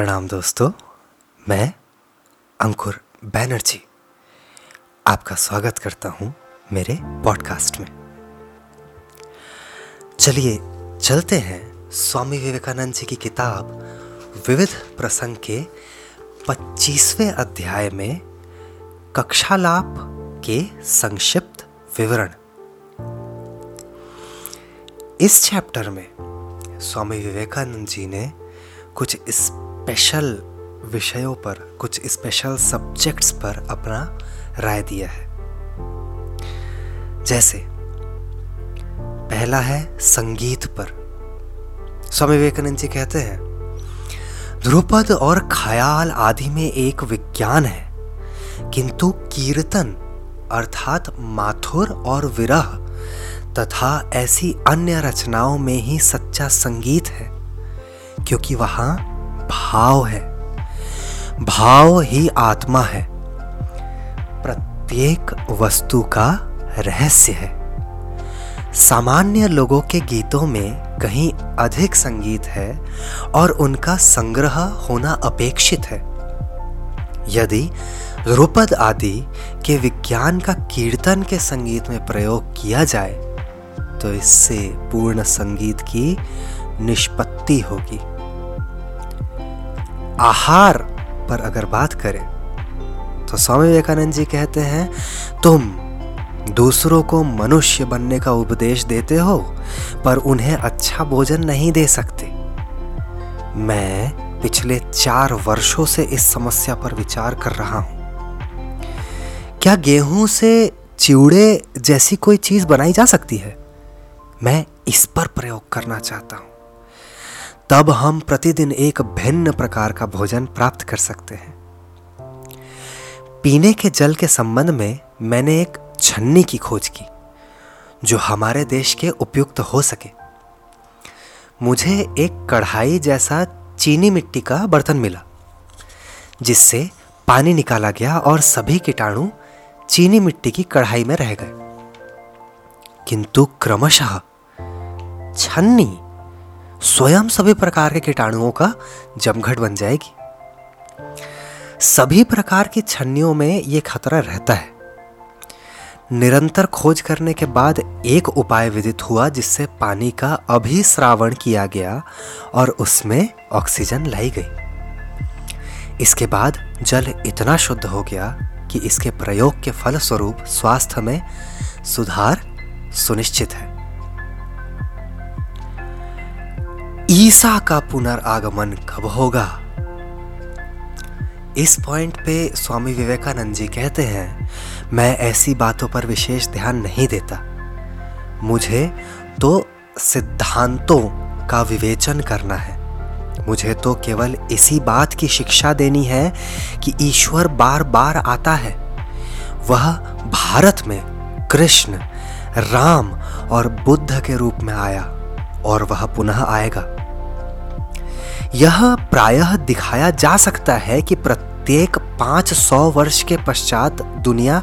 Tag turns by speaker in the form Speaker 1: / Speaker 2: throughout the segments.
Speaker 1: प्रणाम दोस्तों, मैं अंकुर बैनर्जी आपका स्वागत करता हूँ मेरे पॉडकास्ट में। चलिए चलते हैं स्वामी विवेकानंद जी की किताब विविध प्रसंग के 25वें अध्याय में कक्षालाप के संक्षिप्त विवरण। इस चैप्टर में स्वामी विवेकानंद जी ने कुछ स्पेशल विषयों पर, कुछ स्पेशल सब्जेक्ट्स पर अपना राय दिया है। जैसे, पहला है संगीत पर। स्वामी विवेकानंद जी कहते हैं, ध्रुपद और ख्याल आदि में एक विज्ञान है, किंतु कीर्तन अर्थात माथुर और विरह तथा ऐसी अन्य रचनाओं में ही सच्चा संगीत है, क्योंकि वहाँ भाव है। भाव ही आत्मा है। प्रत्येक वस्तु का रहस्य है। सामान्य लोगों के गीतों में कहीं अधिक संगीत है और उनका संग्रह होना अपेक्षित है। यदि ध्रुपद आदि के विज्ञान का कीर्तन के संगीत में प्रयोग किया जाए तो इससे पूर्ण संगीत की निष्पत्ति होगी। आहार पर अगर बात करें तो स्वामी विवेकानंद जी कहते हैं, तुम दूसरों को मनुष्य बनने का उपदेश देते हो, पर उन्हें अच्छा भोजन नहीं दे सकते। मैं पिछले चार वर्षों से इस समस्या पर विचार कर रहा हूँ। क्या गेहूँ से चिवड़े जैसी कोई चीज़ बनाई जा सकती है? मैं इस पर प्रयोग करना चाहता हूँ। तब हम प्रतिदिन एक भिन्न प्रकार का भोजन प्राप्त कर सकते हैं। पीने के जल के संबंध में मैंने एक छन्नी की खोज की, जो हमारे देश के उपयुक्त हो सके। मुझे एक कढ़ाई जैसा चीनी मिट्टी का बर्तन मिला, जिससे पानी निकाला गया और सभी कीटाणु चीनी मिट्टी की कढ़ाई में रह गए। किंतु क्रमशः छन्नी स्वयं सभी प्रकार के कीटाणुओं का जमघट बन जाएगी। सभी प्रकार की छन्नियों में यह खतरा रहता है। निरंतर खोज करने के बाद एक उपाय विदित हुआ जिससे पानी का अभिश्रावण किया गया और उसमें ऑक्सीजन लाई गई। इसके बाद जल इतना शुद्ध हो गया कि इसके प्रयोग के फलस्वरूप स्वास्थ्य में सुधार सुनिश्चित है। ईसा का पुनर्आगमन कब होगा? इस पॉइंट पे स्वामी विवेकानंद जी कहते हैं, मैं ऐसी बातों पर विशेष ध्यान नहीं देता। मुझे तो सिद्धांतों का विवेचन करना है। मुझे तो केवल इसी बात की शिक्षा देनी है कि ईश्वर बार बार आता है। वह भारत में कृष्ण, राम और बुद्ध के रूप में आया और वह पुनः आएगा। यह प्रायः दिखाया जा सकता है कि प्रत्येक 500 वर्ष के पश्चात दुनिया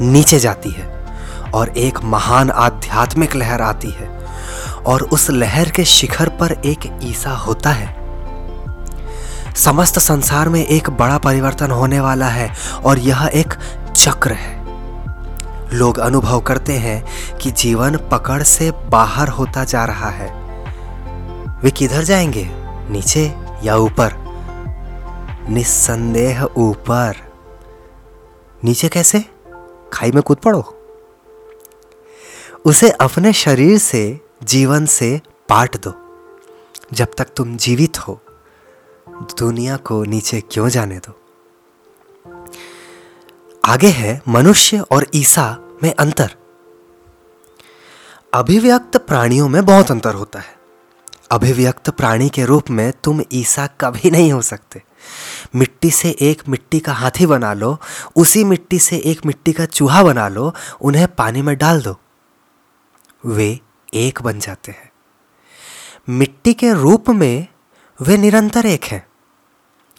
Speaker 1: नीचे जाती है और एक महान आध्यात्मिक लहर आती है और उस लहर के शिखर पर एक ईसा होता है। समस्त संसार में एक बड़ा परिवर्तन होने वाला है और यह एक चक्र है। लोग अनुभव करते हैं कि जीवन पकड़ से बाहर होता जा रहा है। वे किधर जाएँगे? नीचे या ऊपर? निस्संदेह ऊपर। नीचे कैसे? खाई में कूद पड़ो। उसे अपने शरीर से, जीवन से पाट दो। जब तक तुम जीवित हो, दुनिया को नीचे क्यों जाने दो? आगे है मनुष्य और ईसा में अंतर। अभिव्यक्त प्राणियों में बहुत अंतर होता है। अभिव्यक्त प्राणी के रूप में तुम ईसा कभी नहीं हो सकते। मिट्टी से एक मिट्टी का हाथी बना लो, उसी मिट्टी से एक मिट्टी का चूहा बना लो, उन्हें पानी में डाल दो। वे एक बन जाते हैं। मिट्टी के रूप में वे निरंतर एक हैं।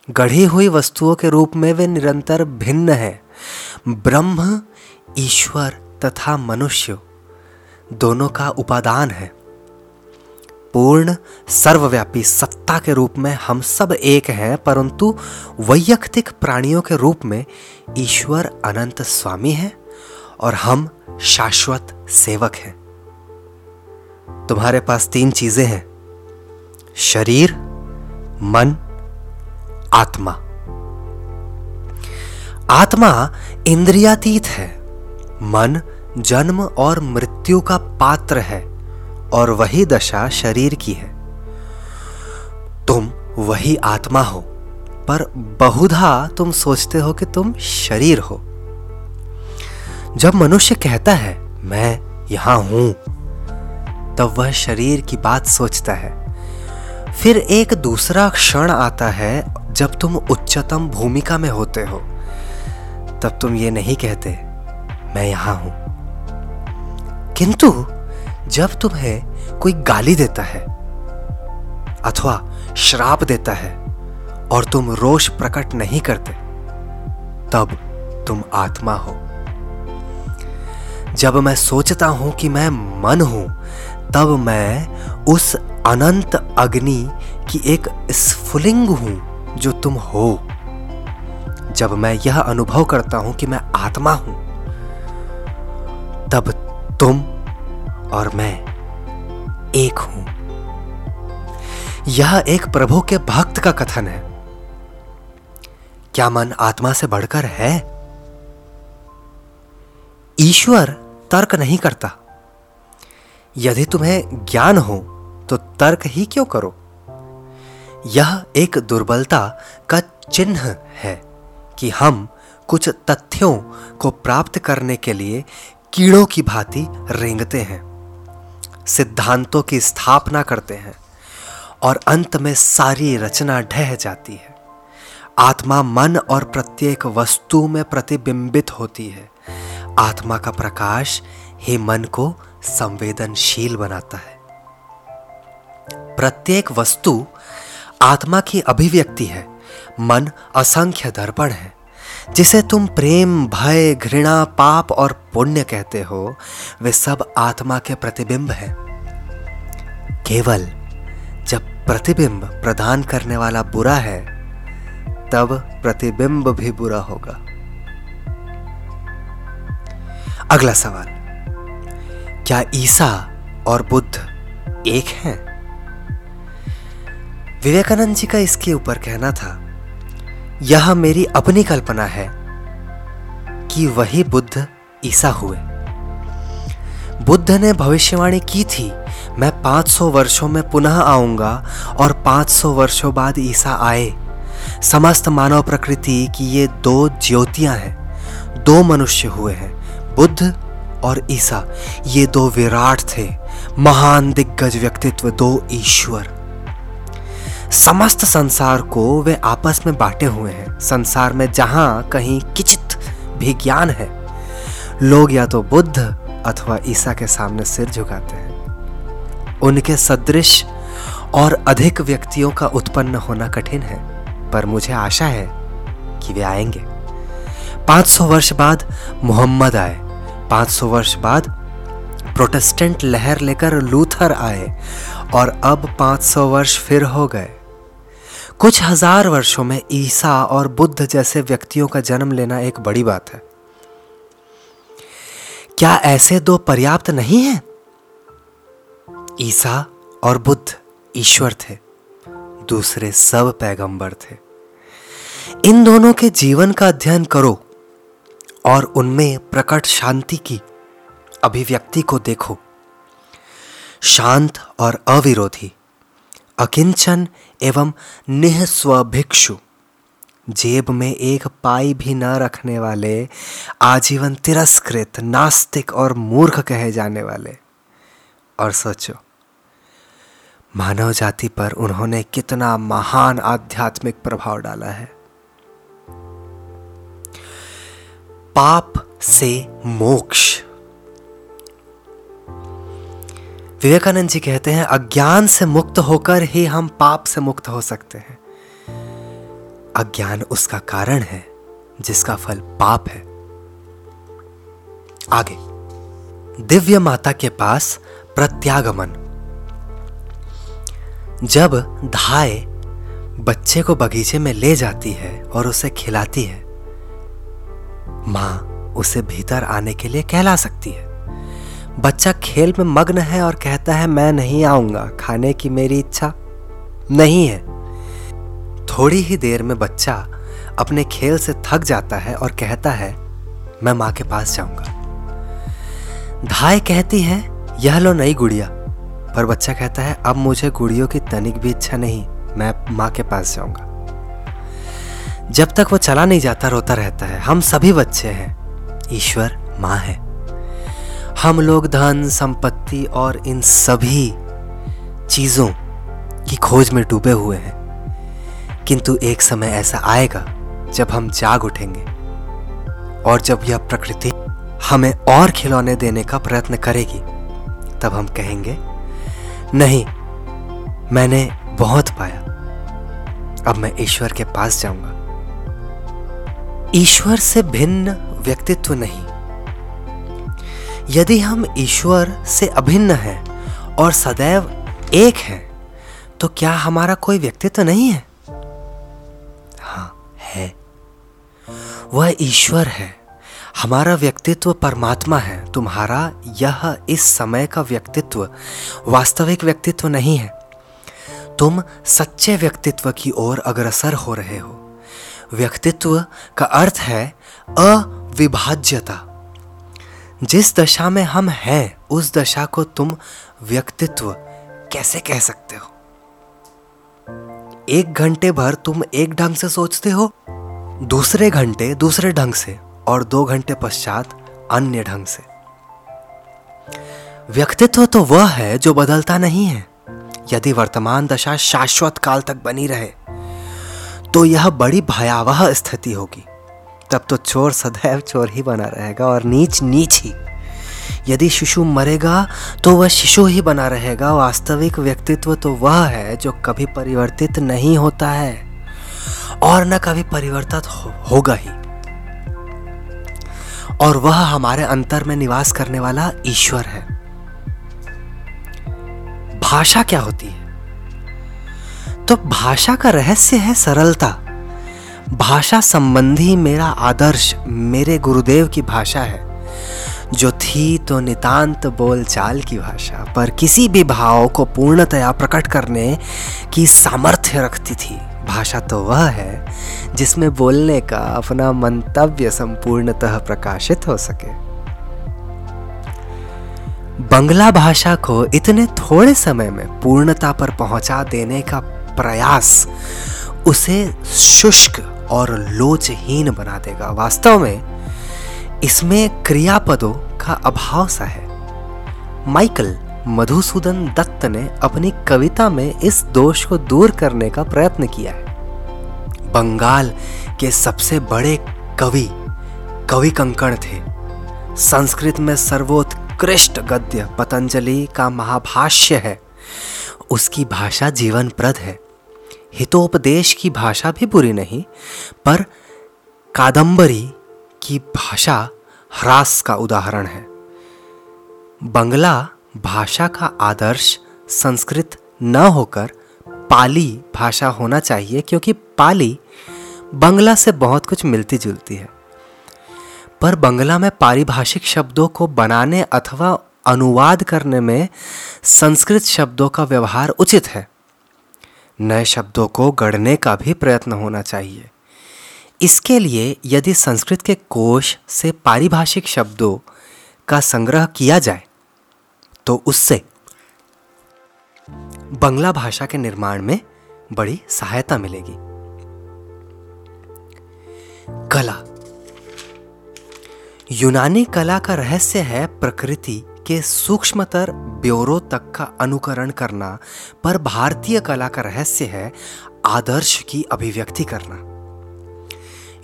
Speaker 1: गढ़ी हुई वस्तुओं के रूप में वे निरंतर भिन्न हैं। ब्रह्म, ईश्वर तथा मनुष्य दोनों का उपादान है। पूर्ण सर्वव्यापी सत्ता के रूप में हम सब एक हैं, परंतु वैयक्तिक प्राणियों के रूप में ईश्वर अनंत स्वामी है और हम शाश्वत सेवक हैं। तुम्हारे पास तीन चीज़ें हैं, शरीर, मन, आत्मा। आत्मा इंद्रियातीत है, मन जन्म और मृत्यु का पात्र है। और वही दशा शरीर की है। तुम वही आत्मा हो, पर बहुधा तुम सोचते हो कि तुम शरीर हो। जब मनुष्य कहता है, मैं यहाँ हूँ, तब वह शरीर की बात सोचता है। फिर एक दूसरा क्षण आता है, जब तुम उच्चतम भूमिका में होते हो, तब तुम ये नहीं कहते, मैं यहाँ हूँ। किंतु जब तुम्हें कोई गाली देता है अथवा श्राप देता है और तुम रोष प्रकट नहीं करते, तब तुम आत्मा हो। जब मैं सोचता हूँ कि मैं मन हूँ, तब मैं उस अनंत अग्नि की एक स्फुलिंग हूँ जो तुम हो। जब मैं यह अनुभव करता हूँ कि मैं आत्मा हूँ, तब तुम और मैं एक हूँ। यह एक प्रभु के भक्त का कथन है। क्या मन आत्मा से बढ़कर है? ईश्वर तर्क नहीं करता। यदि तुम्हें ज्ञान हो तो तर्क ही क्यों करो? यह एक दुर्बलता का चिन्ह है कि हम कुछ तथ्यों को प्राप्त करने के लिए कीड़ों की भांति रेंगते हैं। सिद्धांतों की स्थापना करते हैं और अंत में सारी रचना ढह जाती है। आत्मा मन और प्रत्येक वस्तु में प्रतिबिंबित होती है। आत्मा का प्रकाश ही मन को संवेदनशील बनाता है। प्रत्येक वस्तु आत्मा की अभिव्यक्ति है। मन असंख्य दर्पण है। जिसे तुम प्रेम, भय, घृणा, पाप और पुण्य कहते हो, वे सब आत्मा के प्रतिबिंब हैं। केवल जब प्रतिबिंब प्रदान करने वाला बुरा है, तब प्रतिबिंब भी बुरा होगा। अगला सवाल, क्या ईसा और बुद्ध एक हैं? विवेकानंद जी का इसके ऊपर कहना था यह मेरी अपनी कल्पना है कि वही बुद्ध ईसा हुए। बुद्ध ने भविष्यवाणी की थी, मैं 500 वर्षों में पुनः आऊँगा और 500 वर्षों बाद ईसा आए। समस्त मानव प्रकृति की ये दो ज्योतियाँ हैं, दो मनुष्य हुए हैं, बुद्ध और ईसा। ये दो विराट थे, महान दिग्गज व्यक्तित्व, दो ईश्वर। समस्त संसार को वे आपस में बांटे हुए हैं। संसार में जहाँ कहीं किचित भी ज्ञान है, लोग या तो बुद्ध अथवा ईसा के सामने सिर झुकाते हैं। उनके सदृश और अधिक व्यक्तियों का उत्पन्न होना कठिन है, पर मुझे आशा है कि वे आएँगे। 500 वर्ष बाद मोहम्मद आए। 500 वर्ष बाद प्रोटेस्टेंट लहर लेकर लूथर आए और अब 500 वर्ष फिर हो गए। कुछ हज़ार वर्षों में ईसा और बुद्ध जैसे व्यक्तियों का जन्म लेना एक बड़ी बात है। क्या ऐसे दो पर्याप्त नहीं है? ईसा और बुद्ध ईश्वर थे, दूसरे सब पैगंबर थे। इन दोनों के जीवन का अध्ययन करो और उनमें प्रकट शांति की अभिव्यक्ति को देखो। शांत और अविरोधी। अकिंचन एवं निःस्वभिक्षु। जेब में एक पाई भी न रखने वाले, आजीवन तिरस्कृत, नास्तिक और मूर्ख कहे जाने वाले। और सोचो, मानव जाति पर उन्होंने कितना महान आध्यात्मिक प्रभाव डाला है। पाप से मोक्ष। विवेकानंद जी कहते हैं, अज्ञान से मुक्त होकर ही हम पाप से मुक्त हो सकते हैं। अज्ञान उसका कारण है, जिसका फल पाप है। आगे, दिव्य माता के पास प्रत्यागमन। जब धाय बच्चे को बगीचे में ले जाती है और उसे खिलाती है, माँ उसे भीतर आने के लिए कहला सकती है। बच्चा खेल में मग्न है और कहता है, मैं नहीं आऊँगा, खाने की मेरी इच्छा नहीं है। थोड़ी ही देर में बच्चा अपने खेल से थक जाता है और कहता है, मैं माँ के पास जाऊँगा। धाय कहती है, यह लो नई गुड़िया। पर बच्चा कहता है, अब मुझे गुड़ियों की तनिक भी इच्छा नहीं, मैं माँ के पास जाऊँगा। जब तक वो चला नहीं जाता, रोता रहता है, हम सभी बच्चे हैं, ईश्वर माँ है। हम लोग धन, संपत्ति और इन सभी चीज़ों की खोज में डूबे हुए हैं। किंतु एक समय ऐसा आएगा जब हम जाग उठेंगे और जब यह प्रकृति हमें और खिलौने देने का प्रयत्न करेगी, तब हम कहेंगे, नहीं, मैंने बहुत पाया। अब मैं ईश्वर के पास जाऊँगा। ईश्वर से भिन्न व्यक्तित्व नहीं। यदि हम ईश्वर से अभिन्न हैं और सदैव एक हैं तो क्या हमारा कोई व्यक्तित्व नहीं है? हाँ है। वह ईश्वर है। हमारा व्यक्तित्व परमात्मा है। तुम्हारा यह इस समय का व्यक्तित्व वास्तविक व्यक्तित्व नहीं है। तुम सच्चे व्यक्तित्व की ओर अग्रसर हो रहे हो। व्यक्तित्व का अर्थ है अविभाज्यता। जिस दशा में हम हैं, उस दशा को तुम व्यक्तित्व कैसे कह सकते हो? एक घंटे भर तुम एक ढंग से सोचते हो, दूसरे घंटे दूसरे ढंग से, और दो घंटे पश्चात अन्य ढंग से। व्यक्तित्व तो वह है जो बदलता नहीं है। यदि वर्तमान दशा शाश्वत काल तक बनी रहे तो यह बड़ी भयावह स्थिति होगी। तब तो चोर सदैव चोर ही बना रहेगा और नीच नीच ही। यदि शिशु मरेगा तो वह शिशु ही बना रहेगा। वास्तविक व्यक्तित्व तो वह है जो कभी परिवर्तित नहीं होता है और न कभी परिवर्तित हो, होगा ही। और वह हमारे अंतर में निवास करने वाला ईश्वर है। भाषा क्या होती है? तो भाषा का रहस्य है सरलता। भाषा संबंधी मेरा आदर्श मेरे गुरुदेव की भाषा है, जो थी तो नितांत बोल चाल की भाषा, पर किसी भी भाव को पूर्णतया प्रकट करने की सामर्थ्य रखती थी। भाषा तो वह है, जिसमें बोलने का अपना मंतव्य संपूर्णतः प्रकाशित हो सके। बंगला भाषा को इतने थोड़े समय में पूर्णता पर पहुँचा देने का प्रयास, उसे शुष्क और लोचहीन बना देगा। वास्तव में इसमें क्रियापदों का अभाव सा है। माइकल मधुसूदन दत्त ने अपनी कविता में इस दोष को दूर करने का प्रयत्न किया है। बंगाल के सबसे बड़े कवि कवि कंकण थे। संस्कृत में सर्वोत्कृष्ट गद्य, पतंजलि का महाभाष्य है। उसकी भाषा जीवनप्रद है। हितोपदेश की भाषा भी बुरी नहीं, पर कादंबरी की भाषा ह्रास का उदाहरण है। बंगला भाषा का आदर्श संस्कृत न होकर पाली भाषा होना चाहिए, क्योंकि पाली बंगला से बहुत कुछ मिलती जुलती है। पर बंगला में पारिभाषिक शब्दों को बनाने अथवा अनुवाद करने में संस्कृत शब्दों का व्यवहार उचित है। नए शब्दों को गढ़ने का भी प्रयत्न होना चाहिए। इसके लिए यदि संस्कृत के कोश से पारिभाषिक शब्दों का संग्रह किया जाए तो उससे बंगला भाषा के निर्माण में बड़ी सहायता मिलेगी। कला। यूनानी कला का रहस्य है प्रकृति के सूक्ष्मतर ब्योरो तक का अनुकरण करना पर भारतीय कला का रहस्य है आदर्श की अभिव्यक्ति करना।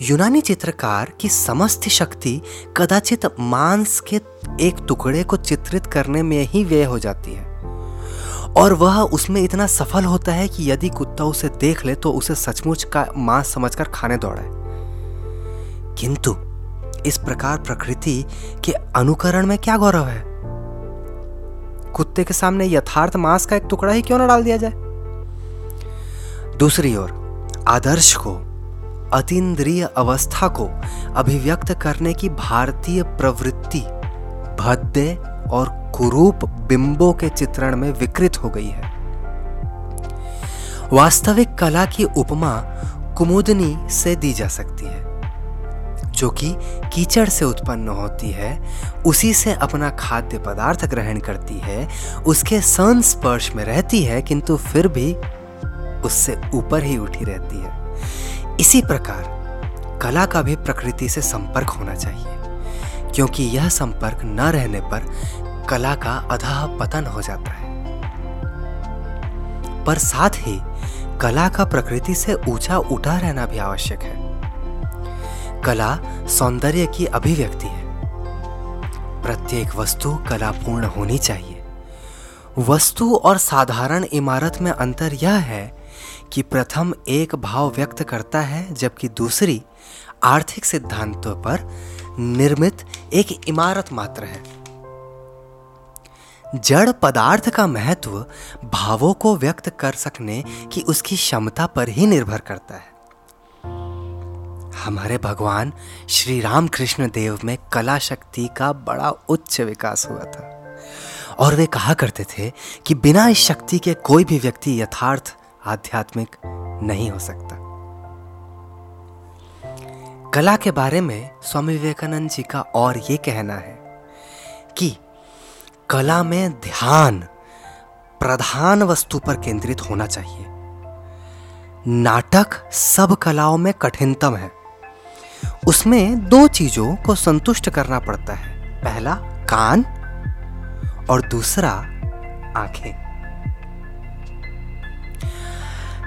Speaker 1: यूनानी चित्रकार की समस्त शक्ति कदाचित मांस के एक टुकड़े को चित्रित करने में ही व्यय हो जाती है। और वह उसमें इतना सफल होता है कि यदि कुत्ता उसे देख ले तो उसे सचमुच का मांस समझकर खाने दौड़े। किंतु इस प्रकार प्रकृति के अनुकरण में क्या गौरव है? कुत्ते के सामने यथार्थ मांस का एक टुकड़ा ही क्यों ना डाल दिया जाए? दूसरी ओर, आदर्श को, अतीन्द्रिय अवस्था को अभिव्यक्त करने की भारतीय प्रवृत्ति भद्दे और कुरूप बिंबों के चित्रण में विकृत हो गई है। वास्तविक कला की उपमा कुमुदनी से दी जा सकती है। जो कि कीचड़ से उत्पन्न होती है, उसी से अपना खाद्य पदार्थ ग्रहण करती है, उसके संस्पर्श में रहती है, किंतु फिर भी उससे ऊपर ही उठी रहती है। इसी प्रकार, कला का भी प्रकृति से संपर्क होना चाहिए, क्योंकि यह संपर्क न रहने पर कला का अधा पतन हो जाता है। पर साथ ही, कला का प्रकृति से ऊँचा उठा रहना भी आवश्यक है। कला सौंदर्य की अभिव्यक्ति है। प्रत्येक वस्तु कलापूर्ण होनी चाहिए। वस्तु और साधारण इमारत में अंतर यह है कि प्रथम एक भाव व्यक्त करता है, जबकि दूसरी आर्थिक सिद्धांतों पर निर्मित एक इमारत मात्र है। जड़ पदार्थ का महत्व भावों को व्यक्त कर सकने की उसकी क्षमता पर ही निर्भर करता है। हमारे भगवान श्री राम कृष्ण देव में कला शक्ति का बड़ा उच्च विकास हुआ था। और वे कहा करते थे कि बिना इस शक्ति के कोई भी व्यक्ति यथार्थ आध्यात्मिक नहीं हो सकता। कला के बारे में स्वामी विवेकानंद जी का और ये कहना है कि कला में ध्यान प्रधान वस्तु पर केंद्रित होना चाहिए। नाटक सब कलाओं में कठिनतम है। उसमें दो चीज़ों को संतुष्ट करना पड़ता है। पहला, कान, और दूसरा, आँखें।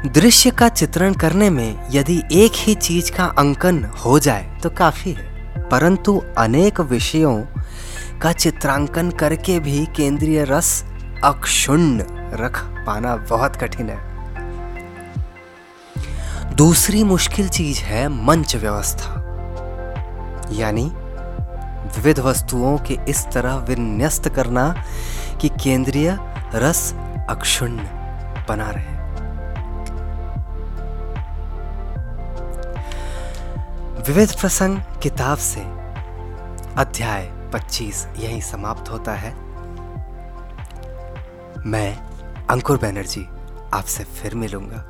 Speaker 1: दृश्य का चित्रण करने में यदि एक ही चीज़ का अंकन हो जाए तो काफ़ी है। परंतु अनेक विषयों का चित्रांकन करके भी केंद्रीय रस अक्षुण्ण रख पाना बहुत कठिन है। दूसरी मुश्किल चीज़ है मंच व्यवस्था। यानी विविध वस्तुओं के इस तरह विन्यस्त करना कि केंद्रीय रस अक्षुण्ण बना रहे। विविध प्रसंग किताब से अध्याय 25 यही समाप्त होता है। मैं अंकुर बैनर्जी आपसे फिर मिलूँगा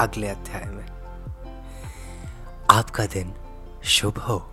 Speaker 1: अगले अध्याय में। आपका दिन शुभ हो।